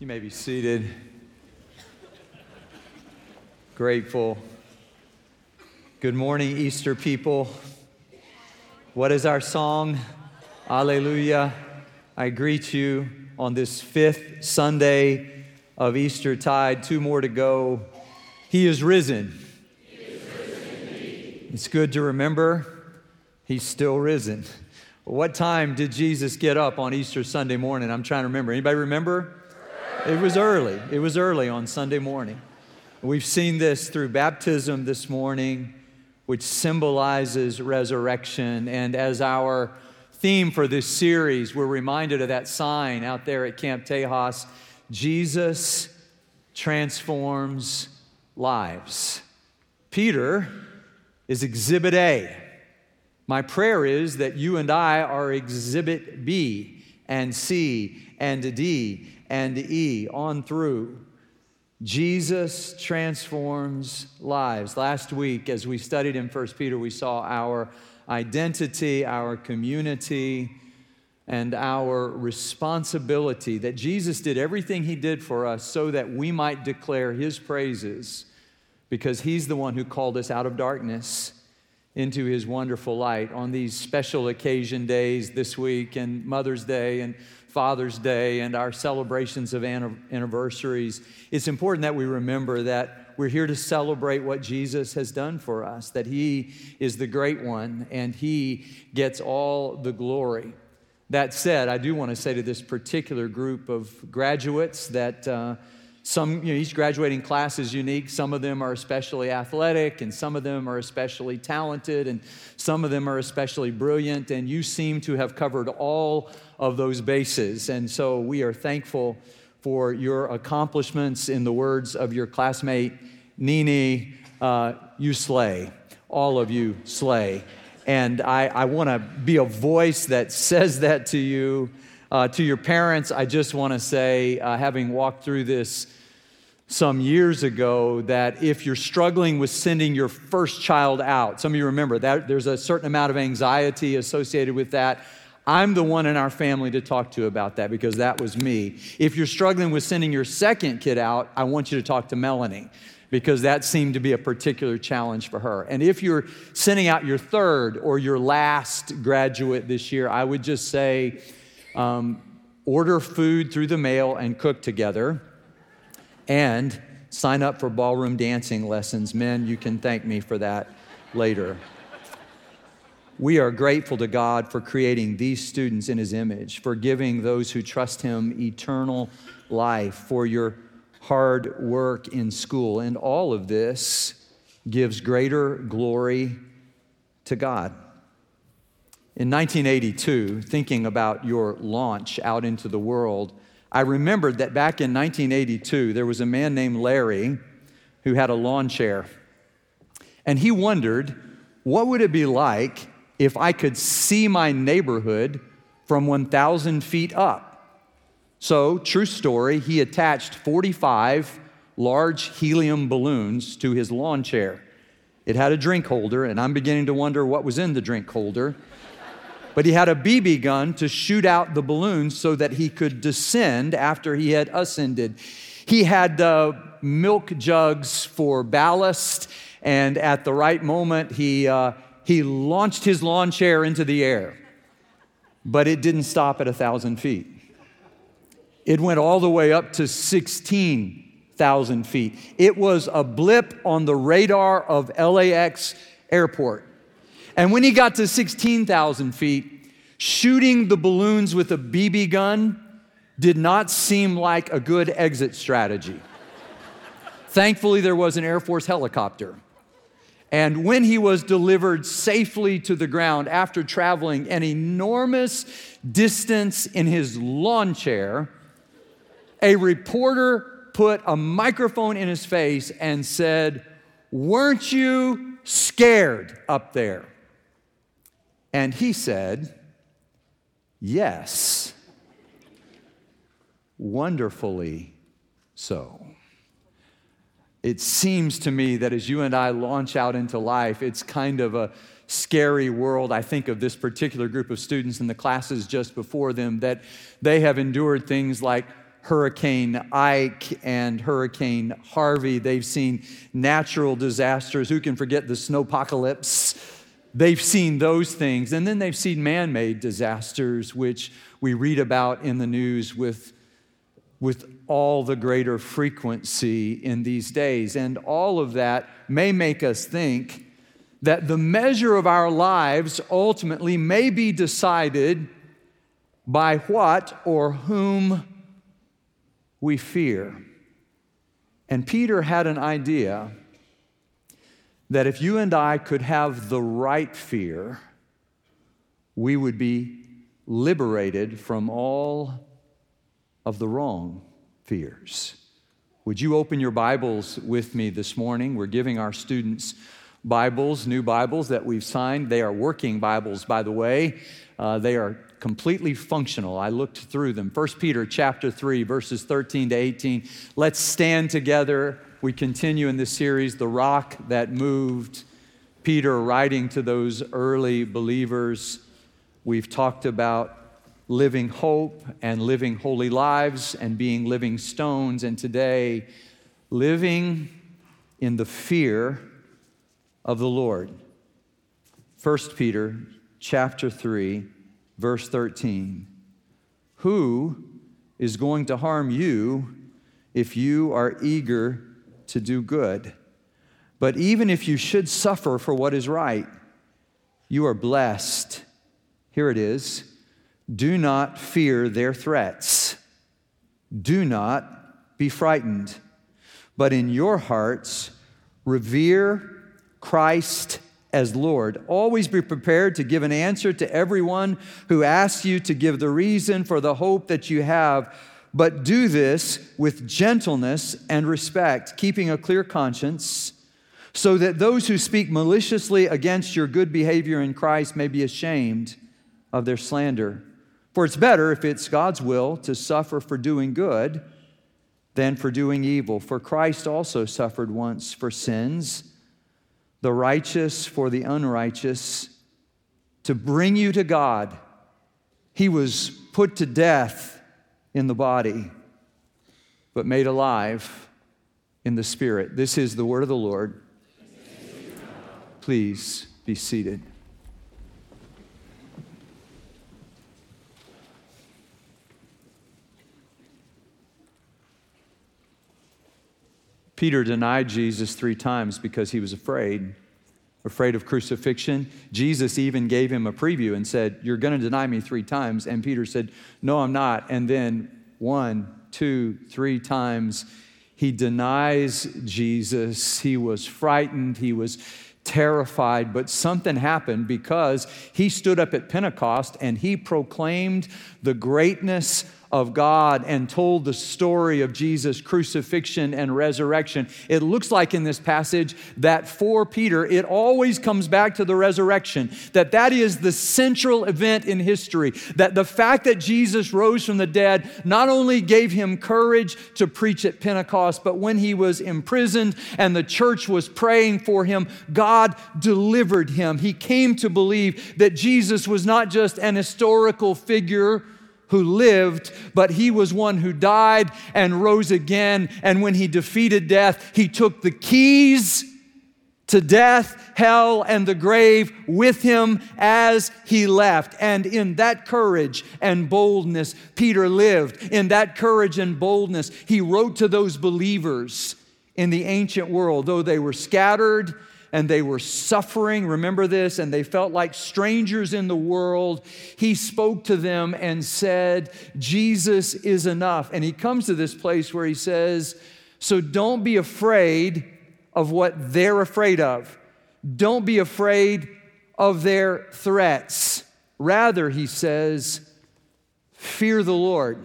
You may be seated. Grateful. Good morning, Easter people. What is our song? Alleluia. I greet you on this fifth Sunday of Easter tide. Two more to go. He is risen. He is risen it's good to remember he's still risen. What time did Jesus get up on Easter Sunday morning? I'm trying to remember. Anybody remember? It was early. It was early on Sunday morning. We've seen this through baptism this morning, which symbolizes resurrection. And as our theme for this series, we're reminded of that sign out there at Camp Tejas Jesus transforms lives. Peter is exhibit A. My prayer is that you and I are exhibit B and C and D and E on through. Jesus transforms lives. Last week, as we studied in 1 Peter, we saw our identity, our community, and our responsibility that Jesus did everything he did for us so that we might declare his praises because he's the one who called us out of darkness into his wonderful light on these special occasion days this week and Mother's Day and Father's Day and our celebrations of anniversaries, it's important that we remember that we're here to celebrate what Jesus has done for us, that He is the great one and He gets all the glory. That said, I do want to say to this particular group of graduates that. Uh, some, you know, each graduating class is unique. Some of them are especially athletic, and some of them are especially talented, and some of them are especially brilliant. And you seem to have covered all of those bases. And so we are thankful for your accomplishments. In the words of your classmate, Nini, uh, you slay. All of you slay. And I, I want to be a voice that says that to you. Uh, to your parents, I just want to say, uh, having walked through this some years ago that if you're struggling with sending your first child out, some of you remember that there's a certain amount of anxiety associated with that. I'm the one in our family to talk to about that because that was me. If you're struggling with sending your second kid out, I want you to talk to Melanie because that seemed to be a particular challenge for her. And if you're sending out your third or your last graduate this year, I would just say um, order food through the mail and cook together and sign up for ballroom dancing lessons. Men, you can thank me for that later. We are grateful to God for creating these students in His image, for giving those who trust Him eternal life, for your hard work in school. And all of this gives greater glory to God. In 1982, thinking about your launch out into the world, I remembered that back in 1982, there was a man named Larry who had a lawn chair. And he wondered, what would it be like if I could see my neighborhood from 1,000 feet up? So, true story, he attached 45 large helium balloons to his lawn chair. It had a drink holder, and I'm beginning to wonder what was in the drink holder but he had a BB gun to shoot out the balloons so that he could descend after he had ascended. He had uh, milk jugs for ballast, and at the right moment, he, uh, he launched his lawn chair into the air. But it didn't stop at a thousand feet. It went all the way up to 16,000 feet. It was a blip on the radar of LAX airport. And when he got to 16,000 feet, shooting the balloons with a BB gun did not seem like a good exit strategy. Thankfully, there was an Air Force helicopter. And when he was delivered safely to the ground after traveling an enormous distance in his lawn chair, a reporter put a microphone in his face and said, Weren't you scared up there? And he said, Yes, wonderfully so. It seems to me that as you and I launch out into life, it's kind of a scary world. I think of this particular group of students in the classes just before them that they have endured things like Hurricane Ike and Hurricane Harvey. They've seen natural disasters. Who can forget the snowpocalypse? They've seen those things. And then they've seen man made disasters, which we read about in the news with, with all the greater frequency in these days. And all of that may make us think that the measure of our lives ultimately may be decided by what or whom we fear. And Peter had an idea that if you and I could have the right fear, we would be liberated from all of the wrong fears. Would you open your Bibles with me this morning? We're giving our students Bibles, new Bibles that we've signed. They are working Bibles, by the way. Uh, they are completely functional. I looked through them. 1 Peter chapter 3 verses 13 to 18. Let's stand together. We continue in this series The Rock That Moved. Peter writing to those early believers. We've talked about living hope and living holy lives and being living stones and today living in the fear of the Lord. 1 Peter chapter 3 verse 13. Who is going to harm you if you are eager to do good? But even if you should suffer for what is right, you are blessed. Here it is. Do not fear their threats. Do not be frightened. But in your hearts, revere Christ as Lord. Always be prepared to give an answer to everyone who asks you to give the reason for the hope that you have, but do this with gentleness and respect, keeping a clear conscience, so that those who speak maliciously against your good behavior in Christ may be ashamed of their slander. For it's better, if it's God's will, to suffer for doing good than for doing evil. For Christ also suffered once for sins the righteous for the unrighteous, to bring you to God. He was put to death in the body, but made alive in the spirit. This is the word of the Lord. Please be seated. Peter denied Jesus three times because he was afraid, afraid of crucifixion. Jesus even gave him a preview and said, You're going to deny me three times. And Peter said, No, I'm not. And then one, two, three times he denies Jesus. He was frightened. He was terrified, but something happened because he stood up at Pentecost and he proclaimed the greatness of God and told the story of Jesus' crucifixion and resurrection. It looks like in this passage that for Peter, it always comes back to the resurrection, that that is the central event in history, that the fact that Jesus rose from the dead not only gave him courage to preach at Pentecost, but when he was imprisoned and the church was praying for him, God delivered him. He came to believe that Jesus was not just an historical figure who lived, but he was one who died and rose again. And when he defeated death, he took the keys to death, hell, and the grave with him as he left. And in that courage and boldness, Peter lived. In that courage and boldness, he wrote to those believers in the ancient world, though they were scattered and they were suffering. Remember this? And they felt like strangers in the world. He spoke to them and said, Jesus is enough. And he comes to this place where he says, So don't be afraid of what they're afraid of. Don't be afraid of their threats. Rather, he says, fear the Lord.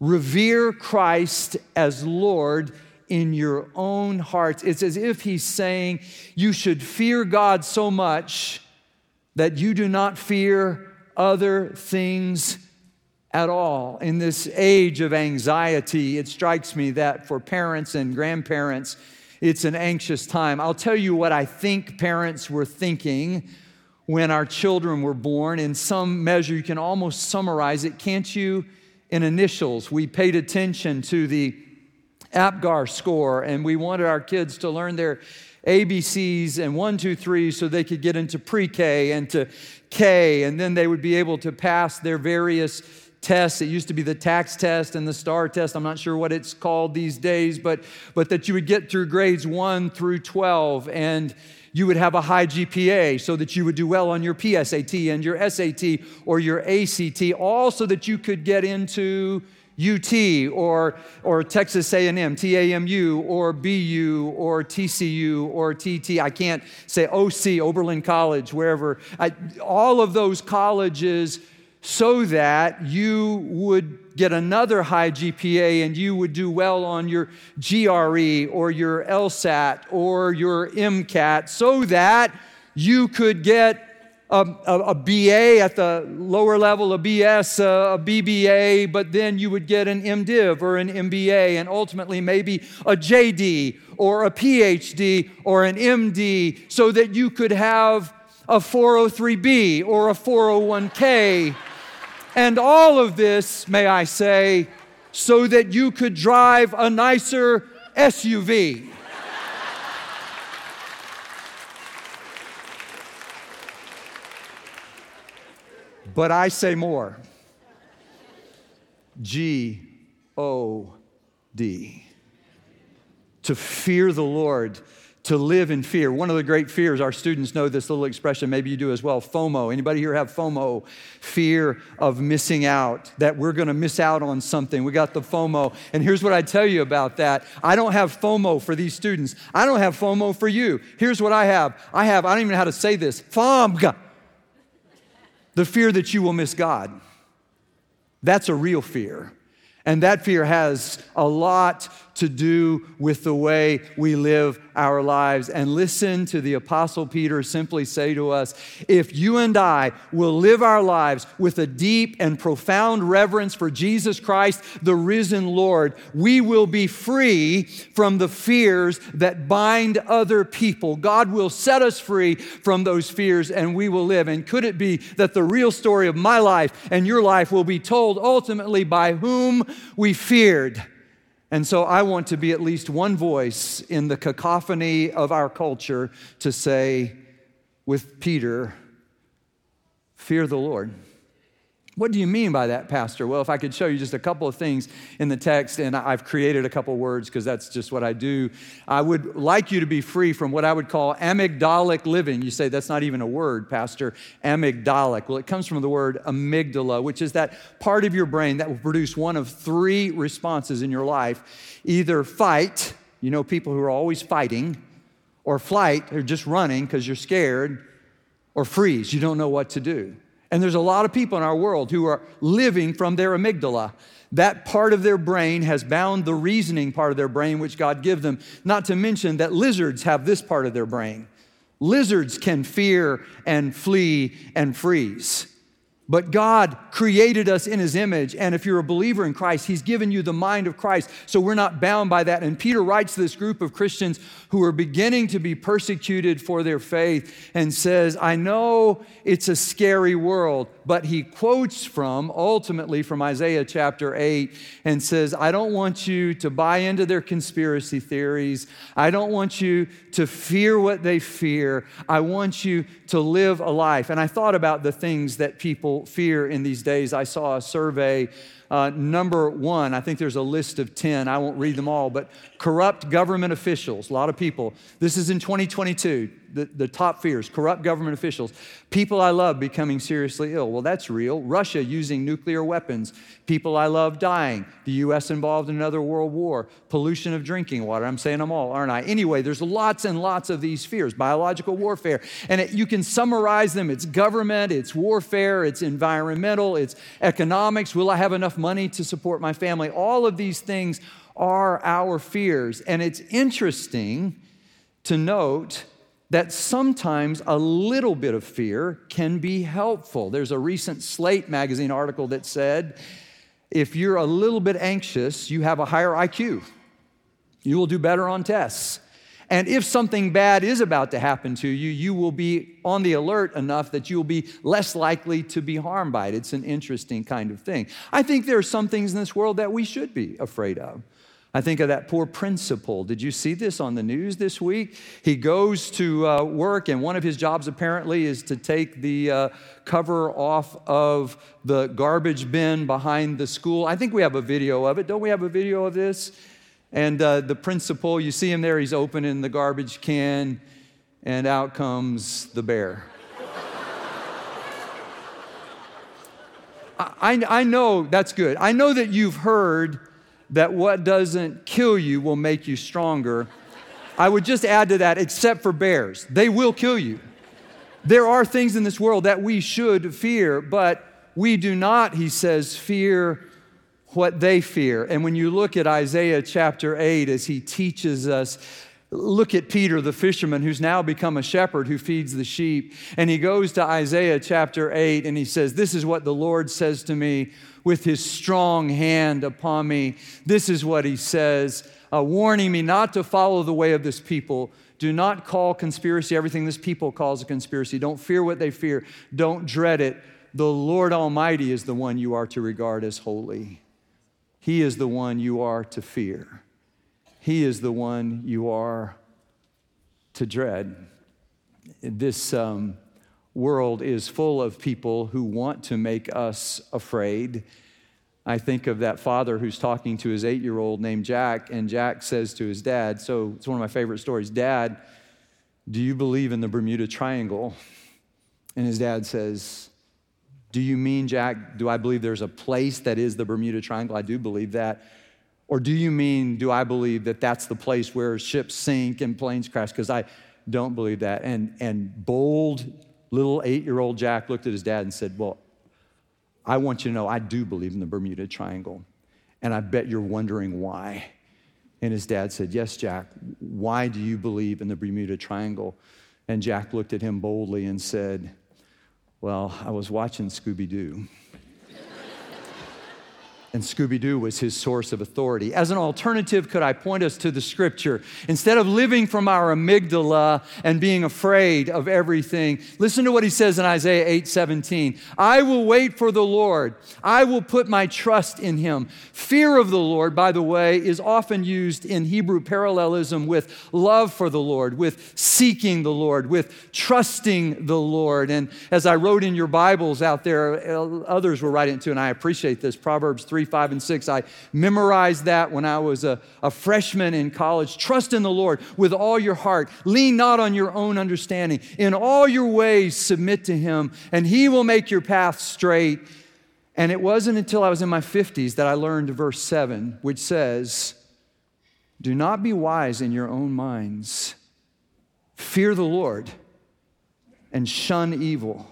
Revere Christ as Lord in your own hearts. It's as if he's saying you should fear God so much that you do not fear other things at all. In this age of anxiety, it strikes me that for parents and grandparents, it's an anxious time. I'll tell you what I think parents were thinking when our children were born. In some measure, you can almost summarize it, can't you? in initials. We paid attention to the APGAR score, and we wanted our kids to learn their ABCs and one, two, three so they could get into pre K and to K, and then they would be able to pass their various tests. It used to be the TAKS test and the STAAR test. I'm not sure what it's called these days, but, but that you would get through grades 1 through 12 and you would have a high GPA so that you would do well on your PSAT and your SAT or your ACT, all so that you could get into UT or, or Texas A&M, TAMU or BU or TCU or TT. I can't say OC, Oberlin College, wherever. I, all of those colleges so that you would get another high GPA and you would do well on your GRE or your LSAT or your MCAT so that you could get Um, a, a, a, BA at the lower level, a BS, uh, a, a BBA, but then you would get an MDiv or an MBA, and ultimately maybe a JD or a PhD or an MD, so that you could have a 403B or a 401k. And all of this, may I say, so that you could drive a nicer SUV. But I say more G O D. To fear the Lord, to live in fear. One of the great fears, our students know this little expression, maybe you do as well FOMO. Anybody here have FOMO? Fear of missing out, that we're gonna miss out on something. We got the FOMO. And here's what I tell you about that I don't have FOMO for these students, I don't have FOMO for you. Here's what I have I have, I don't even know how to say this, FOMG the fear that you will miss God. That's a real fear. And that fear has a lot to do with the way we live our lives. And listen to the Apostle Peter simply say to us if you and I will live our lives with a deep and profound reverence for Jesus Christ, the risen Lord, we will be free from the fears that bind other people. God will set us free from those fears and we will live. And could it be that the real story of my life and your life will be told ultimately by whom we feared? And so I want to be at least one voice in the cacophony of our culture to say, with Peter, fear the Lord. What do you mean by that, Pastor? Well, if I could show you just a couple of things in the text, and I've created a couple words because that's just what I do. I would like you to be free from what I would call amygdalic living. You say that's not even a word, Pastor. Amygdalic. Well, it comes from the word amygdala, which is that part of your brain that will produce one of three responses in your life either fight, you know, people who are always fighting, or flight, or just running because you're scared, or freeze, you don't know what to do. And there's a lot of people in our world who are living from their amygdala. That part of their brain has bound the reasoning part of their brain, which God gives them. Not to mention that lizards have this part of their brain. Lizards can fear and flee and freeze. But God created us in His image. And if you're a believer in Christ, He's given you the mind of Christ. So we're not bound by that. And Peter writes to this group of Christians who are beginning to be persecuted for their faith and says, I know it's a scary world, but he quotes from ultimately from Isaiah chapter 8 and says, I don't want you to buy into their conspiracy theories. I don't want you to fear what they fear. I want you to live a life. And I thought about the things that fear in these days. I saw a survey uh, number one, I think there's a list of 10. I won't read them all, but corrupt government officials, a lot of people. This is in 2022, the, the top fears corrupt government officials. People I love becoming seriously ill. Well, that's real. Russia using nuclear weapons. People I love dying. The U.S. involved in another world war. Pollution of drinking water. I'm saying them all, aren't I? Anyway, there's lots and lots of these fears. Biological warfare. And it, you can summarize them it's government, it's warfare, it's environmental, it's economics. Will I have enough money to support my family. All of these things are our fears. And it's interesting to note that sometimes a little bit of fear can be helpful. There's a recent Slate magazine article that said if you're a little bit anxious, you have a higher IQ. You will do better on tests. And if something bad is about to happen to you, you will be on the alert enough that you will be less likely to be harmed by it. It's an interesting kind of thing. I think there are some things in this world that we should be afraid of. I think of that poor principal. Did you see this on the news this week? He goes to uh, work, and one of his jobs apparently is to take the uh, cover off of the garbage bin behind the school. I think we have a video of it. Don't we have a video of this? And uh, the principal, you see him there, he's opening the garbage can, and out comes the bear. I, I know that's good. I know that you've heard that what doesn't kill you will make you stronger. I would just add to that, except for bears, they will kill you. There are things in this world that we should fear, but we do not, he says, fear what they fear. And when you look at Isaiah chapter 8 as he teaches us, look at Peter, the fisherman, who's now become a shepherd who feeds the sheep. And he goes to Isaiah chapter 8 and he says, This is what the Lord says to me with his strong hand upon me. This is what he says, uh, warning me not to follow the way of this people. Do not call conspiracy everything this people calls a conspiracy. Don't fear what they fear, don't dread it. The Lord Almighty is the one you are to regard as holy. He is the one you are to fear. He is the one you are to dread. This um, world is full of people who want to make us afraid. I think of that father who's talking to his eight year old named Jack, and Jack says to his dad, So it's one of my favorite stories Dad, do you believe in the Bermuda Triangle? And his dad says, Do you mean, Jack, do I believe there's a place that is the Bermuda Triangle? I do believe that. Or do you mean, do I believe that that's the place where ships sink and planes crash? Because I don't believe that. And, and bold Little eight year old Jack looked at his dad and said, Well, I want you to know I do believe in the Bermuda Triangle. And I bet you're wondering why. And his dad said, Yes, Jack, why do you believe in the Bermuda Triangle? And Jack looked at him boldly and said, Well, I was watching Scooby Doo and Scooby Doo was his source of authority. As an alternative, could I point us to the scripture? Instead of living from our amygdala and being afraid of everything, listen to what he says in Isaiah 8 17. I will wait for the Lord, I will put my trust in him. Fear of the Lord, by the way, is often used in Hebrew parallelism with love for the Lord, with seeking the Lord, with trusting the Lord. And as I wrote in your Bibles out there, uh, others were writing too, and I appreciate this Proverbs 3 3, 5, and 6. I memorized that when I was a, a freshman in college. Trust in the Lord with all your heart. Lean not on your own understanding. In all your ways, submit to Him, and He will make your path straight. And it wasn't until I was in my 50s that I learned verse 7, which says, Do not be wise in your own minds. Fear the Lord and shun evil.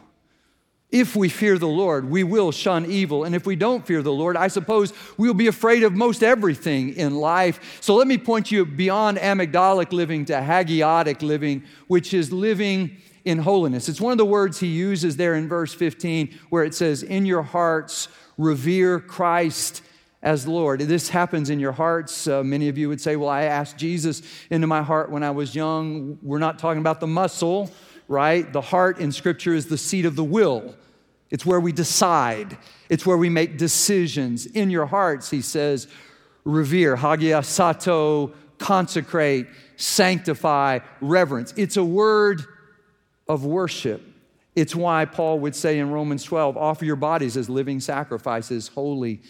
If we fear the Lord, we will shun evil. And if we don't fear the Lord, I suppose we'll be afraid of most everything in life. So let me point you beyond amygdalic living to hagiotic living, which is living in holiness. It's one of the words he uses there in verse 15, where it says, In your hearts, revere Christ as Lord. This happens in your hearts. Uh, many of you would say, Well, I asked Jesus into my heart when I was young. We're not talking about the muscle right? The heart in Scripture is the seat of the will. It's where we decide, it's where we make decisions. In your hearts, he says, revere, hagiasato, consecrate, sanctify, reverence. It's a word of worship. It's why Paul would say in Romans 12, offer your bodies as living sacrifices, holy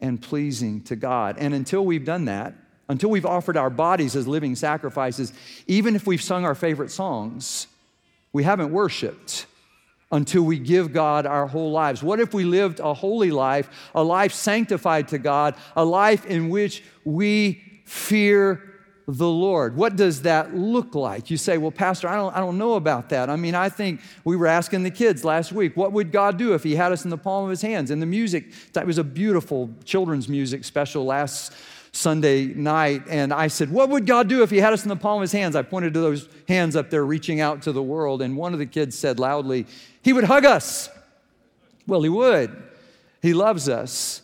and pleasing to God. And until we've done that, until we've offered our bodies as living sacrifices, even if we've sung our favorite songs, we haven't worshiped until we give God our whole lives. What if we lived a holy life, a life sanctified to God, a life in which we fear the Lord? What does that look like? You say, Well, Pastor, I don't, I don't know about that. I mean, I think we were asking the kids last week, what would God do if He had us in the palm of His hands? And the music, that was a beautiful children's music special last Sunday night, and I said, What would God do if He had us in the palm of His hands? I pointed to those hands up there reaching out to the world, and one of the kids said loudly, He would hug us. Well, He would. He loves us,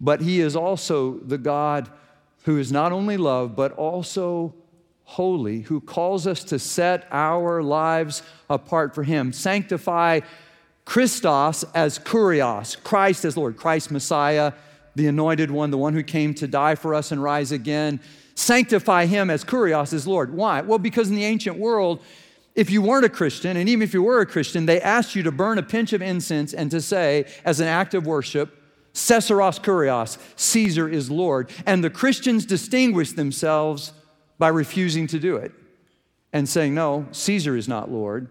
but He is also the God who is not only love, but also holy, who calls us to set our lives apart for Him. Sanctify Christos as Kurios, Christ as Lord, Christ Messiah, the anointed one, the one who came to die for us and rise again. Sanctify Him as Kurios as Lord. Why? Well, because in the ancient world, if you weren't a Christian, and even if you were a Christian, they asked you to burn a pinch of incense and to say, as an act of worship, Caesaros Kurios, Caesar is Lord. And the Christians distinguished themselves by refusing to do it and saying, no, Caesar is not Lord.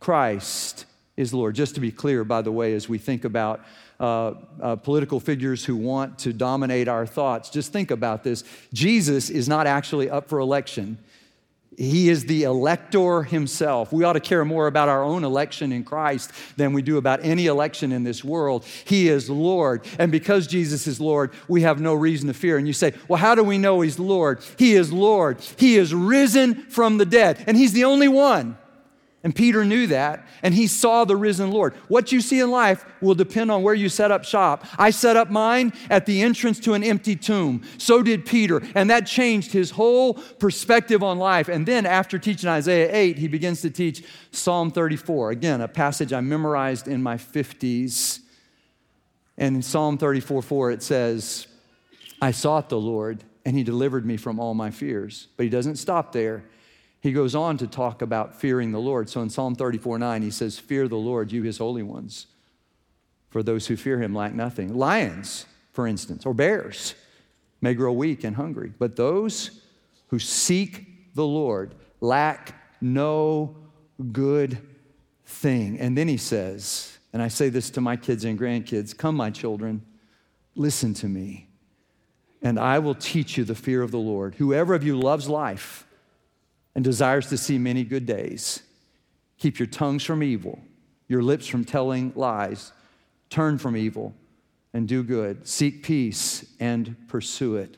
Christ is Lord. Just to be clear, by the way, as we think about uh, uh, political figures who want to dominate our thoughts, just think about this. Jesus is not actually up for election. He is the elector himself. We ought to care more about our own election in Christ than we do about any election in this world. He is Lord. And because Jesus is Lord, we have no reason to fear. And you say, well, how do we know He's Lord? He is Lord. He is risen from the dead, and He's the only one. And Peter knew that, and he saw the risen Lord. What you see in life will depend on where you set up shop. I set up mine at the entrance to an empty tomb. So did Peter, and that changed his whole perspective on life. And then, after teaching Isaiah 8, he begins to teach Psalm 34. Again, a passage I memorized in my 50s. And in Psalm 34 4, it says, I sought the Lord, and he delivered me from all my fears. But he doesn't stop there. He goes on to talk about fearing the Lord. So in Psalm 34 9, he says, Fear the Lord, you his holy ones, for those who fear him lack nothing. Lions, for instance, or bears may grow weak and hungry, but those who seek the Lord lack no good thing. And then he says, and I say this to my kids and grandkids Come, my children, listen to me, and I will teach you the fear of the Lord. Whoever of you loves life, and desires to see many good days. Keep your tongues from evil, your lips from telling lies. Turn from evil and do good. Seek peace and pursue it.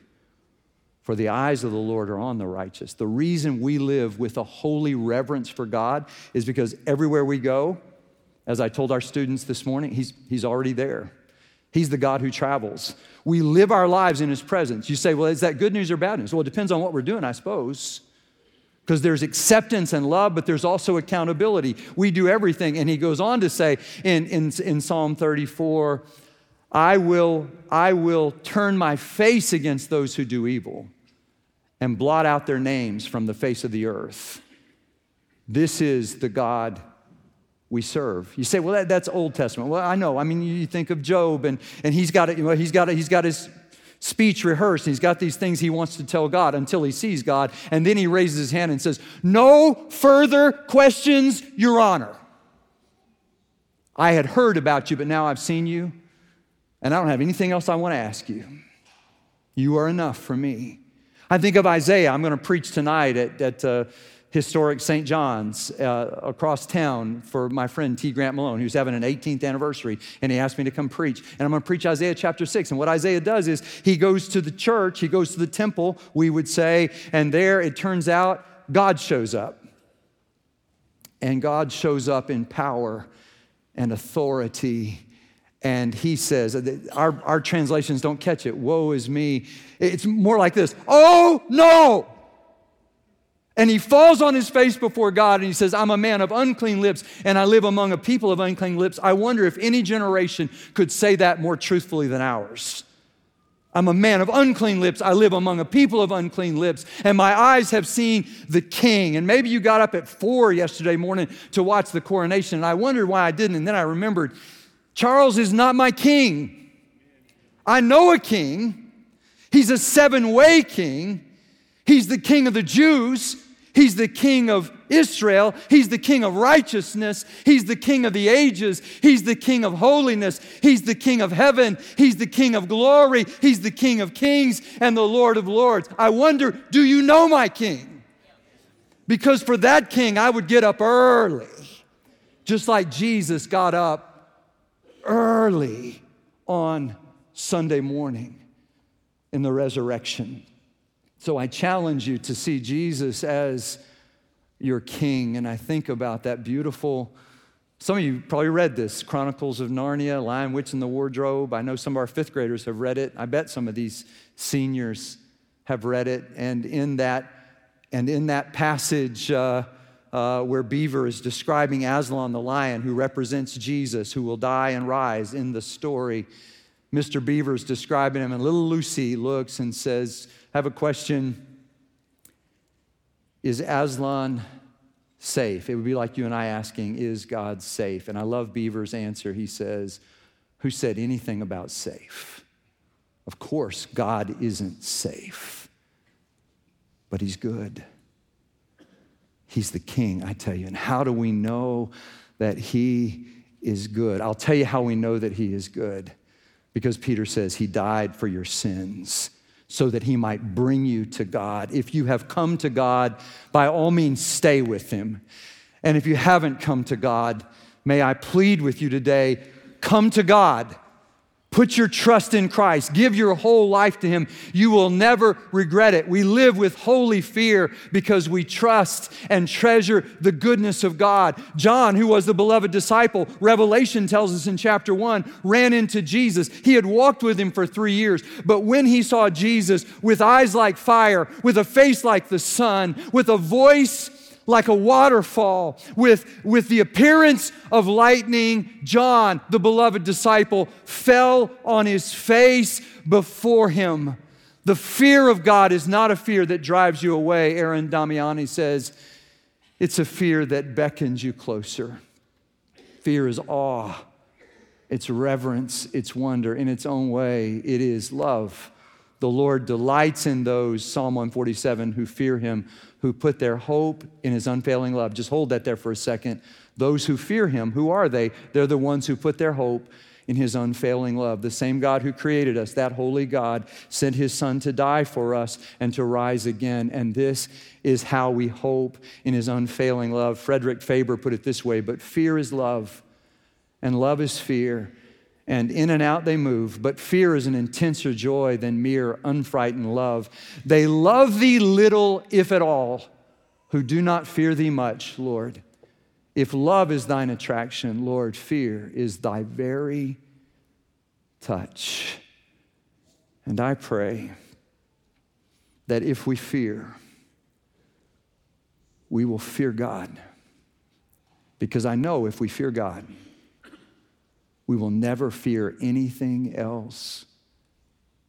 For the eyes of the Lord are on the righteous. The reason we live with a holy reverence for God is because everywhere we go, as I told our students this morning, He's, he's already there. He's the God who travels. We live our lives in His presence. You say, well, is that good news or bad news? Well, it depends on what we're doing, I suppose because there's acceptance and love, but there's also accountability. We do everything. And he goes on to say in, in, in Psalm 34, I will, I will turn my face against those who do evil and blot out their names from the face of the earth. This is the God we serve. You say, well, that, that's Old Testament. Well, I know. I mean, you think of Job, and, and he's got you know, he's got he's got his speech rehearsed. He's got these things he wants to tell God until he sees God. And then he raises his hand and says, No further questions, Your Honor. I had heard about you, but now I've seen you, and I don't have anything else I want to ask you. You are enough for me. I think of Isaiah. I'm going to preach tonight at, at uh, historic St. John's uh, across town for my friend T. Grant Malone, who's having an 18th anniversary, and he asked me to come preach. And I'm going to preach Isaiah chapter 6. And what Isaiah does is he goes to the church, he goes to the temple, we would say, and there it turns out God shows up. And God shows up in power and authority. And he says, our, our translations don't catch it. Woe is me. It's more like this Oh, no! And he falls on his face before God and he says, I'm a man of unclean lips and I live among a people of unclean lips. I wonder if any generation could say that more truthfully than ours. I'm a man of unclean lips. I live among a people of unclean lips, and my eyes have seen the king. And maybe you got up at four yesterday morning to watch the coronation, and I wondered why I didn't. And then I remembered Charles is not my king. I know a king, he's a seven way king, he's the king of the Jews. He's the king of Israel. He's the king of righteousness. He's the king of the ages. He's the king of holiness. He's the king of heaven. He's the king of glory. He's the king of kings and the Lord of lords. I wonder, do you know my king? Because for that king, I would get up early, just like Jesus got up early on Sunday morning in the resurrection. So I challenge you to see Jesus as your king. And I think about that beautiful, some of you probably read this Chronicles of Narnia, Lion, Witch, and the Wardrobe. I know some of our fifth graders have read it. I bet some of these seniors have read it. And in that And in that passage, uh, uh, where Beaver is describing Aslan the lion, who represents Jesus, who will die and rise in the story, Mr. Beaver is describing him, and little Lucy looks and says, have a question. Is Aslan safe? It would be like you and I asking, Is God safe? And I love Beaver's answer. He says, Who said anything about safe? Of course, God isn't safe, but He's good. He's the king, I tell you. And how do we know that He is good? I'll tell you how we know that He is good. Because Peter says He died for your sins so that he might bring you to God. If you have come to God, by all means, stay with him. And if you haven't come to God, may I plead with you today come to God. Put your trust in Christ. Give your whole life to Him. You will never regret it. We live with holy fear because we trust and treasure the goodness of God. John, who was the beloved disciple, Revelation tells us in chapter 1, ran into Jesus. He had walked with Him for three years, but when he saw Jesus with eyes like fire, with a face like the sun, with a voice like a waterfall with, with the appearance of lightning, John, the beloved disciple, fell on his face before him. The fear of God is not a fear that drives you away. Aaron Damiani says, it's a fear that beckons you closer. Fear is awe, it's reverence, it's wonder. In its own way, it is love. The Lord delights in those, Psalm 147, who fear him, who put their hope in his unfailing love. Just hold that there for a second. Those who fear him, who are they? They're the ones who put their hope in his unfailing love. The same God who created us, that holy God, sent his son to die for us and to rise again. And this is how we hope in his unfailing love. Frederick Faber put it this way But fear is love, and love is fear and in and out they move. But fear is an intenser joy than mere unfrightened love. They love thee little, if at all, who do not fear thee much, Lord. If love is thine attraction, Lord, fear is thy very touch. And I pray that if we fear, we will fear God. Because I know if we fear God, we will never fear anything else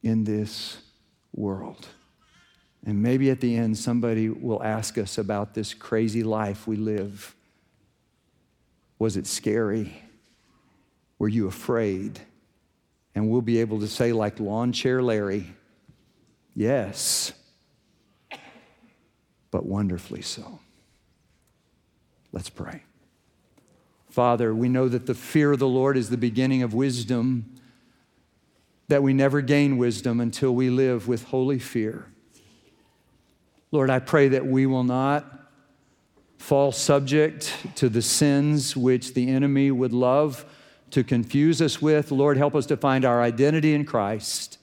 in this world. And maybe at the end, somebody will ask us about this crazy life we live. Was it scary? Were you afraid? And we'll be able to say, like Lawn Chair Larry, yes, but wonderfully so. Let's pray. Father, we know that the fear of the Lord is the beginning of wisdom, that we never gain wisdom until we live with holy fear. Lord, I pray that we will not fall subject to the sins which the enemy would love to confuse us with. Lord, help us to find our identity in Christ,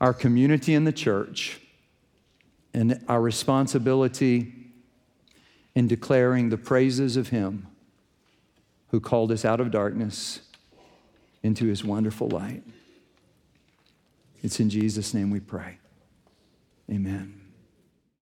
our community in the church, and our responsibility in declaring the praises of Him who called us out of darkness into his wonderful light. It's in Jesus' name we pray. Amen.